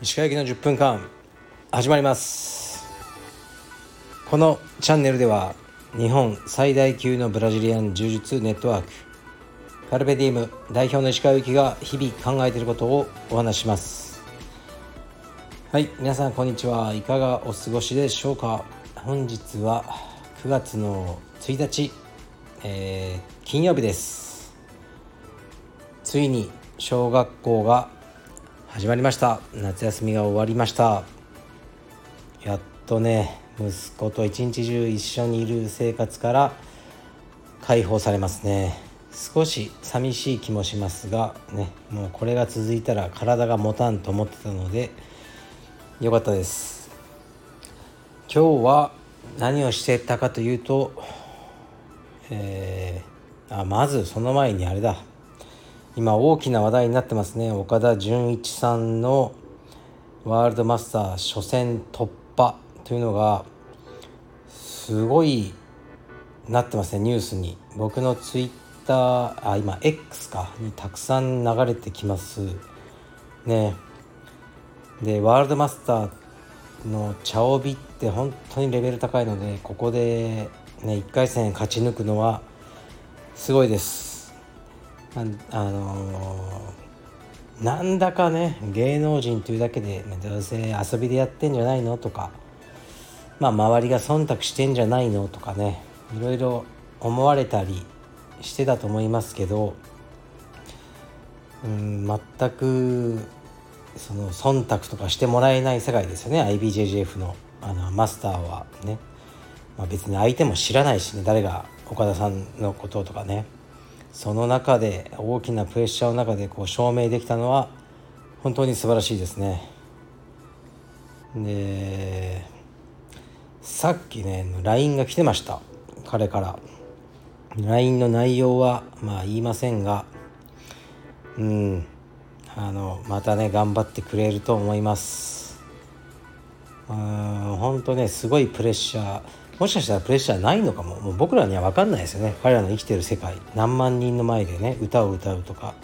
石川行きの10分間始まります。このチャンネルでは日本最大級のブラジリアン柔術ネットワークカルベディウム代表の石川行きが日々考えていることをお話しします。はい皆さんこんにちは。いかがお過ごしでしょうか。本日は9月の1日、えー、金曜日です。ついに小学校が始まりました。夏休みが終わりました。やっとね息子と一日中一緒にいる生活から解放されますね。少し寂しい気もしますがねもうこれが続いたら体が持たんと思ってたのでよかったです。今日は何をしてたかというと、え、あまずその前にあれだ。今大きな話題になってますね。岡田准一さんのワールドマスター初戦突破というのがすごいなってますねニュースに。僕のツイッターあ今 X かにたくさん流れてきます。ね。でワールドマスターの茶帯って本当にレベル高いのでここでね1回戦勝ち抜くのはすごいです。あのー、なんだかね芸能人というだけでどうせ遊びでやってんじゃないのとかまあ周りが忖度してんじゃないのとかねいろいろ思われたりしてたと思いますけどうん全くその忖度とかしてもらえない世界ですよね。IBJJF のあのマスターはね、まあ、別に相手も知らないしね誰が岡田さんのこととかね。その中で大きなプレッシャーの中でこう証明できたのは本当に素晴らしいですね。でさっきね LINE が来てました。彼から。LINE の内容はまあ言いませんがうん。あのまたね頑張ってくれると思います。うん本当ねすごいプレッシャー。もしかしたらプレッシャーないのかも。もう僕らには分かんないですよね。彼らの生きてる世界。何万人の前でね歌を歌うとか。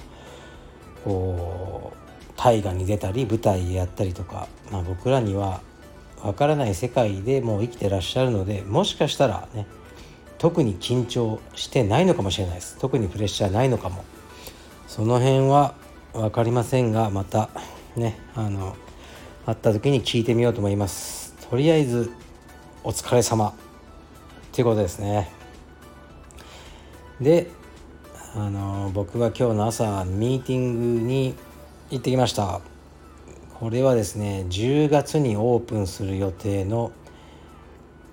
こう大河に出たり舞台やったりとか、まあ、僕らには分からない世界でもう生きてらっしゃるのでもしかしたらね特に緊張してないのかもしれないです。特にプレッシャーないのかも。その辺は分かりませんがまたねあの会った時に聞いてみようと思います。とりあえずお疲れ様。っていうことですね。であの僕は今日の朝ミーティングに行ってきました。これはですね10月にオープンする予定の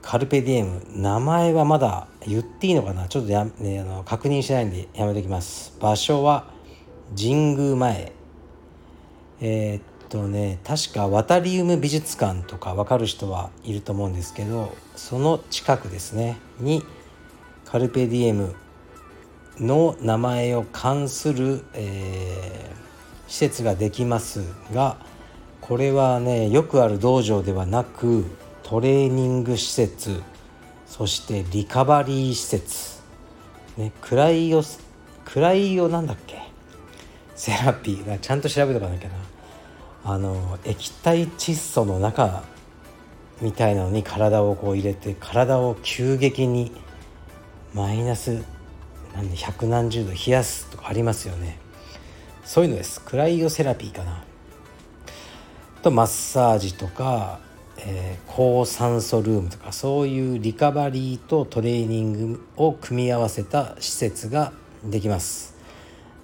カルペディエム。名前はまだ言っていいのかな？ちょっとや、ね、あの確認しないんでやめときます。場所は神宮前。えー、っとね確かワタリウム美術館とか分かる人はいると思うんですけどその近くですねにカルペディエムの名前を冠する、えー、施設ができますがこれはねよくある道場ではなくトレーニング施設そしてリカバリー施設、ね、クライオクライオなんだっけ？セラピー。ちゃんと調べとかなきゃな。あの液体窒素の中みたいなのに体をこう入れて体を急激にマイナスなんで百何十度冷やすとかありますよね。そういうのです。クライオセラピーかな。とマッサージとか、えー、高酸素ルームとかそういうリカバリーとトレーニングを組み合わせた施設ができます。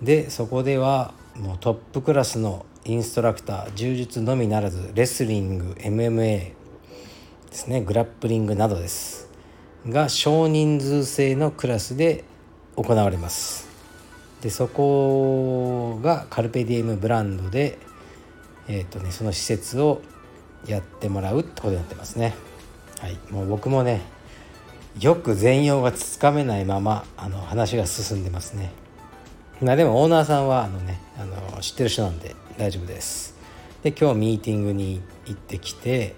でそこではもうトップクラスのインストラクター柔術のみならずレスリング MMA ですね。グラップリングなどですが少人数制のクラスで行われます。でそこがカルペディエムブランドで、えーとね、その施設をやってもらうってことになってますね。はい。もう僕もねよく全容がつかめないままあの話が進んでますね。まあでもオーナーさんはあのねあの知ってる人なんで大丈夫です。で今日ミーティングに行ってきて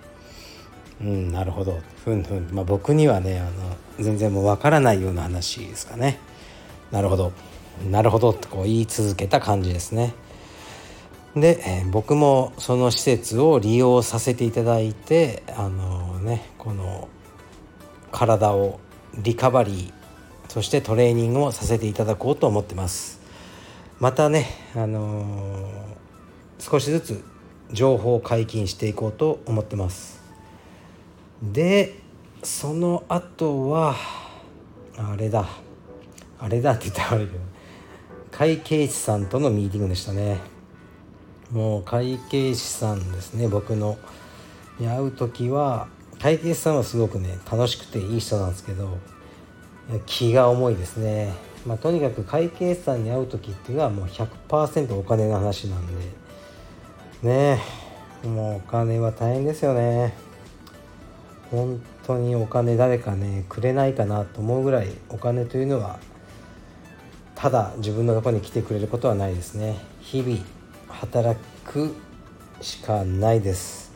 うんなるほど。ふんふん、まあ、僕にはねあの全然もうわからないような話ですかね。なるほど。なるほどとこう言い続けた感じですね。で、えー、僕もその施設を利用させていただいてあのねこの体をリカバリーそしてトレーニングをさせていただこうと思ってます。またねあのー、少しずつ情報を解禁していこうと思ってます。でその後はあれだ。あれだって言ったら悪いけど会計士さんとのミーティングでしたね。もう会計士さんですね僕の。に会う時は会計士さんはすごくね楽しくていい人なんですけど気が重いですね。まあ、とにかく会計士さんに会う時っていうのはもう100%お金の話なんでね。もうお金は大変ですよね。本当にお金誰かねくれないかなと思うぐらいお金というのはただ自分のとこに来てくれることはないですね。日々働くしかないです。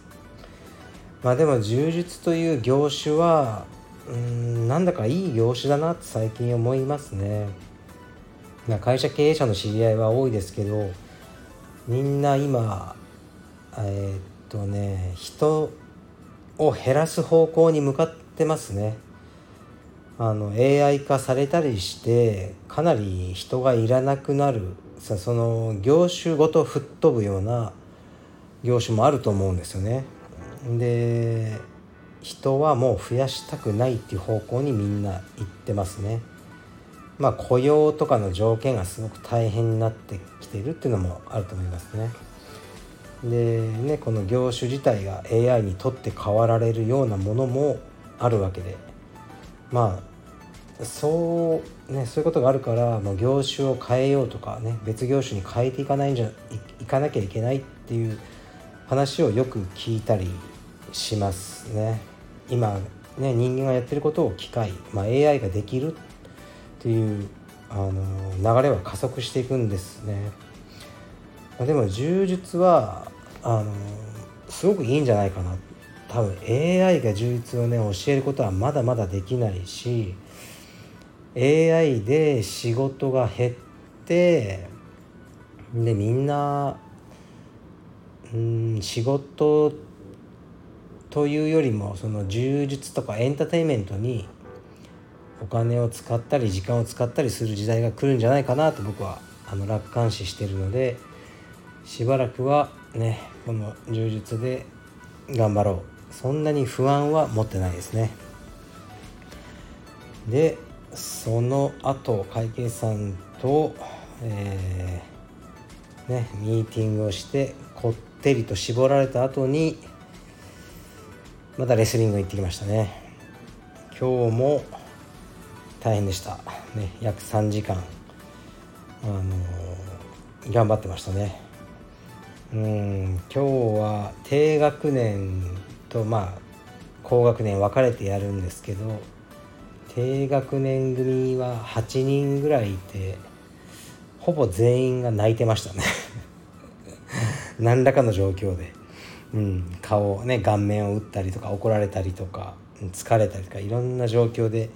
まあでも柔術という業種はうんなんだかいい業種だなって最近思いますね。会社経営者の知り合いは多いですけどみんな今えー、っとね人を減らす方向に向かってますねあの AI 化されたりしてかなり人がいらなくなるその業種ごと吹っ飛ぶような業種もあると思うんですよね。で人はもう増やしたくないっていう方向にみんな行ってますね。まあ雇用とかの条件がすごく大変になってきてるっていうのもあると思いますね。でねこの業種自体が AI にとって変わられるようなものもあるわけで。まあそうねそういうことがあるからもう業種を変えようとかね別業種に変えていかないんじゃいかなきゃいけないっていう話をよく聞いたりしますね。今ね人間がやってることを機械、まあ、AI ができるっていうあの流れは加速していくんですね。まあでも柔術はあのすごくいいんじゃないかな。多分 AI が充実をね教えることはまだまだできないし AI で仕事が減ってでみんなうん仕事というよりもその充実とかエンターテインメントにお金を使ったり時間を使ったりする時代が来るんじゃないかなと僕はあの楽観視してるのでしばらくはねこの充実で頑張ろう。そんなに不安は持ってないですね。でその後会計さんと、えー、ね、ミーティングをしてこってりと絞られた後にまたレスリング行ってきましたね。今日も大変でした、ね、約3時間、あのー、頑張ってましたね。うん今日は低学年とまあ高学年分かれてやるんですけど低学年組は8人ぐらいいてほぼ全員が泣いてましたね。何らかの状況で、うん、顔ね顔面を打ったりとか怒られたりとか疲れたりとかいろんな状況で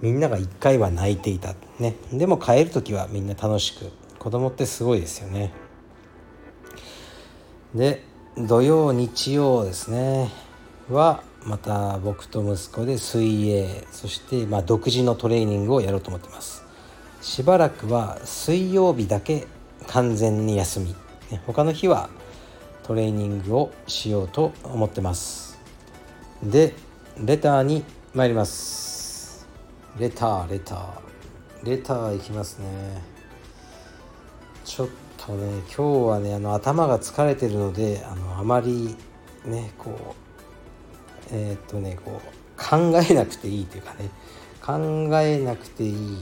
みんなが1回は泣いていたね。でも帰る時はみんな楽しく子供ってすごいですよね。で土曜日曜ですね。はまた僕と息子で水泳そしてま独自のトレーニングをやろうと思ってます。しばらくは水曜日だけ完全に休み。他の日はトレーニングをしようと思ってます。でレターに参ります。レターレター。レターいきますね。ちょっとね今日はねあの頭が疲れてるのであのあまりねこうえー、っとねこう考えなくていいというかね考えなくていい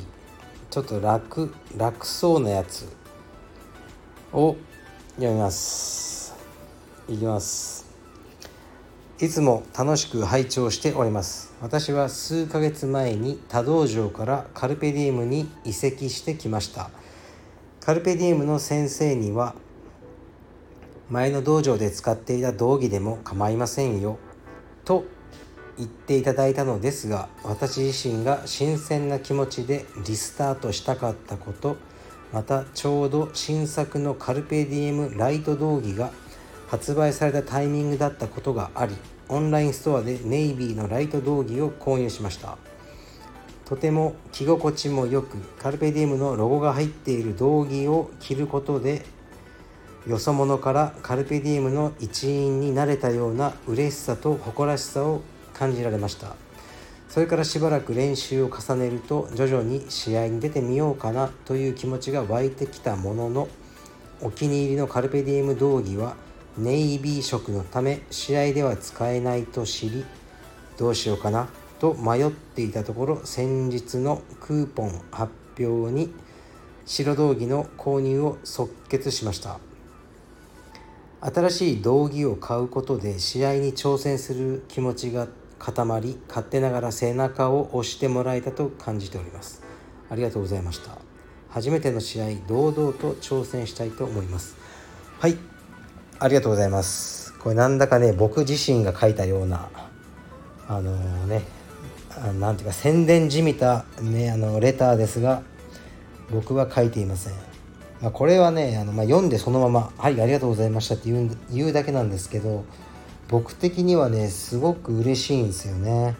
ちょっと楽楽そうなやつを読みます。いきます。いつも楽しく拝聴しております。私は数ヶ月前に他道場からカルペディウムに移籍してきました。カルペディウムの先生には前の道場で使っていた道着でも構いませんよと言っていただいたのですが私自身が新鮮な気持ちでリスタートしたかったことまたちょうど新作のカルペディエムライト道着が発売されたタイミングだったことがありオンラインストアでネイビーのライト道着を購入しました。とても着心地も良くカルペディエムのロゴが入っている道着を着ることでよそ者からカルペディエムの一員になれたような嬉しさと誇らしさを感じられました。それからしばらく練習を重ねると徐々に試合に出てみようかなという気持ちが湧いてきたもののお気に入りのカルペディエム道着はネイビー色のため試合では使えないと知りどうしようかな。と迷っていたところ先日のクーポン発表に白道着の購入を即決しました。新しい道着を買うことで試合に挑戦する気持ちが固まり勝手ながら背中を押してもらえたと感じております。ありがとうございました。初めての試合堂々と挑戦したいと思います。はい。ありがとうございます。これなんだかね僕自身が書いたようなあのー、ねなんていうか宣伝じみた、ね、あのレターですが僕は書いていません、まあ、これはねあの、まあ、読んでそのまま「はいありがとうございました」って言う言うだけなんですけど僕的にはねすごく嬉しいんですよね。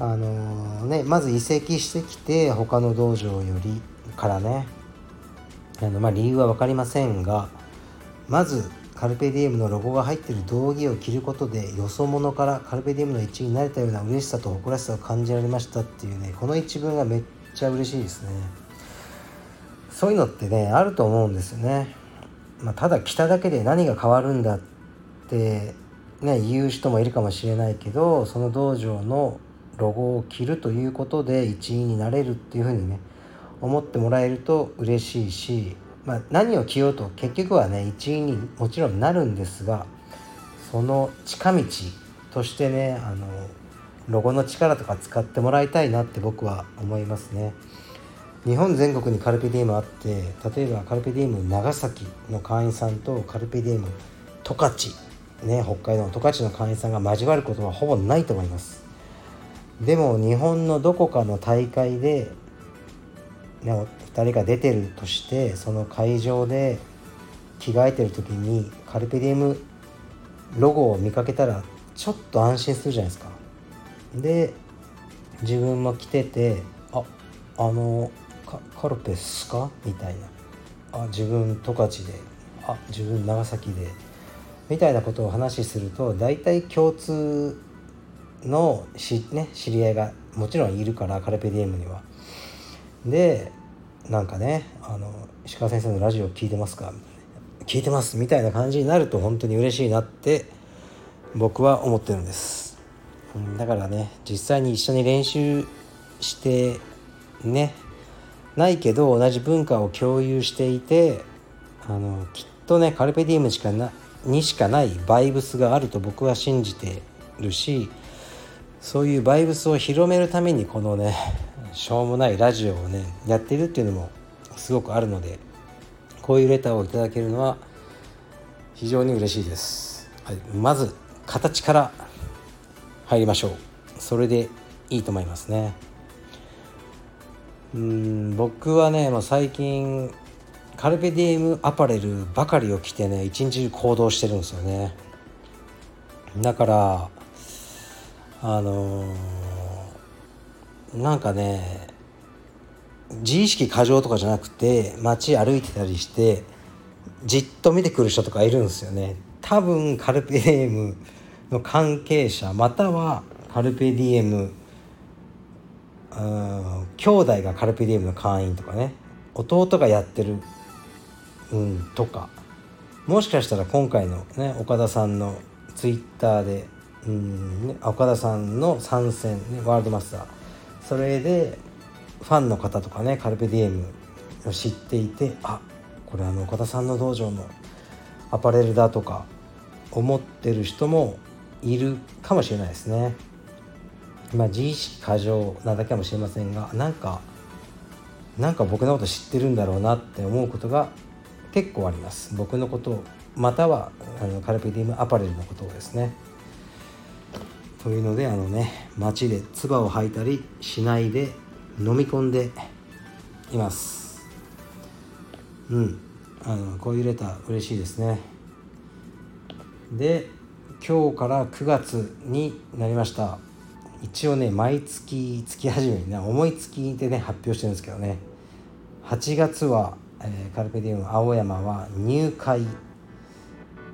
あのー、ねまず移籍してきて他の道場よりからねあの、まあ、理由は分かりませんがまずカルペディエムのロゴが入ってる道着を着ることでよそ者からカルペディエムの一員になれたような嬉しさと誇らしさを感じられましたっていうねこの一文がめっちゃ嬉しいですね。そういうのってねあると思うんですよね、まあ、ただ着ただけで何が変わるんだってってね言う人もいるかもしれないけどその道場のロゴを着るということで一員になれるっていうふうにね思ってもらえると嬉しいし、まあ、何を着ようと結局はね一員にもちろんなるんですがその近道としてねあのロゴの力とか使ってもらいたいなって僕は思いますね。日本全国にカルペディエムあって例えばカルペディエム長崎の会員さんとカルペディエム十勝ね、北海道の十勝の会員さんが交わることはほぼないと思いますでも日本のどこかの大会で、ね、2人が出てるとしてその会場で着替えてる時にカルペディウムロゴを見かけたらちょっと安心するじゃないですか。で自分も着ててああのカルペスか？みたいな。あ自分十勝で。あ自分長崎で。みたいなことを話しすると大体共通のし、ね、知り合いがもちろんいるからカルペディエムには。でなんかねあの石川先生のラジオ聞いてますか？聞いてますみたいな感じになると本当に嬉しいなって僕は思ってるんです。うんだからね実際に一緒に練習してねないけど同じ文化を共有していてあのきっとねカルペディエムしかなにしかないバイブスがあると僕は信じてるしそういうバイブスを広めるためにこのねしょうもないラジオをねやってるっていうのもすごくあるのでこういうレターをいただけるのは非常に嬉しいです、はい、まず形から入りましょう。それでいいと思いますね。うん僕はねもう最近カルペディエムアパレルばかりを着てね一日中行動してるんですよね。だからあのー、なんかね自意識過剰とかじゃなくて街歩いてたりしてじっと見てくる人とかいるんですよね。多分カルペディエムの関係者またはカルペディエムうん兄弟がカルペディエムの会員とかね弟がやってるうん、とかもしかしたら今回のね岡田さんのツイッターで、うんね、岡田さんの参戦、ね、ワールドマスターそれでファンの方とかねカルペディエムを知っていてあこれあの岡田さんの道場のアパレルだとか思ってる人もいるかもしれないですね。まあ自意識過剰なだけかもしれませんがなんかなんか僕のこと知ってるんだろうなって思うことが結構あります僕のことまたはあのカルペディウムアパレルのことをですねというのであのね街で唾を吐いたりしないで飲み込んでいます。うん。あのこういうレター嬉しいですね。で今日から9月になりました。一応ね毎月月始めにね思いつきでね発表してるんですけどね。8月は、えー、カルペディウム青山は入会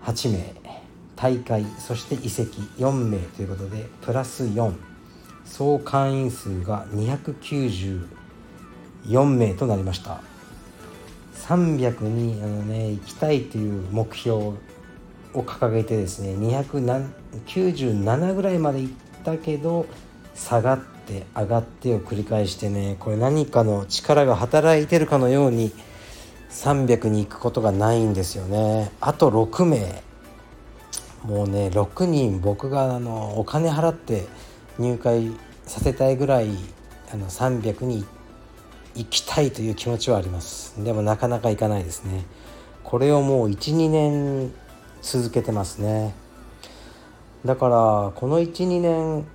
8名。大会そして移籍4名ということでプラス4総会員数が294名となりました。300にあの、ね、行きたいという目標を掲げてですね297ぐらいまで行ったけど下がって上がってを繰り返してねこれ何かの力が働いてるかのように300に行くことがないんですよね。あと6名。もうね6人僕があのお金払って入会させたいぐらいあの300に行きたいという気持ちはあります。でもなかなか行かないですね。これをもう12年続けてますね。だからこの12年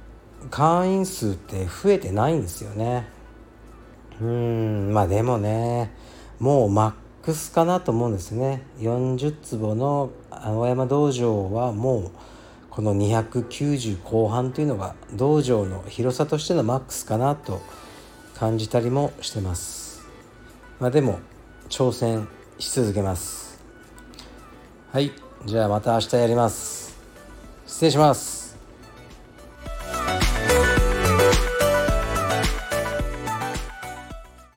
会員数って増えてないんですよね。うんまあでもねもうマッスかなと思うんですね。40坪の青山道場はもうこの290後半というのが道場の広さとしてのマックスかなと感じたりもしてます。まあでも挑戦し続けます。はいじゃあまた明日やります。失礼します。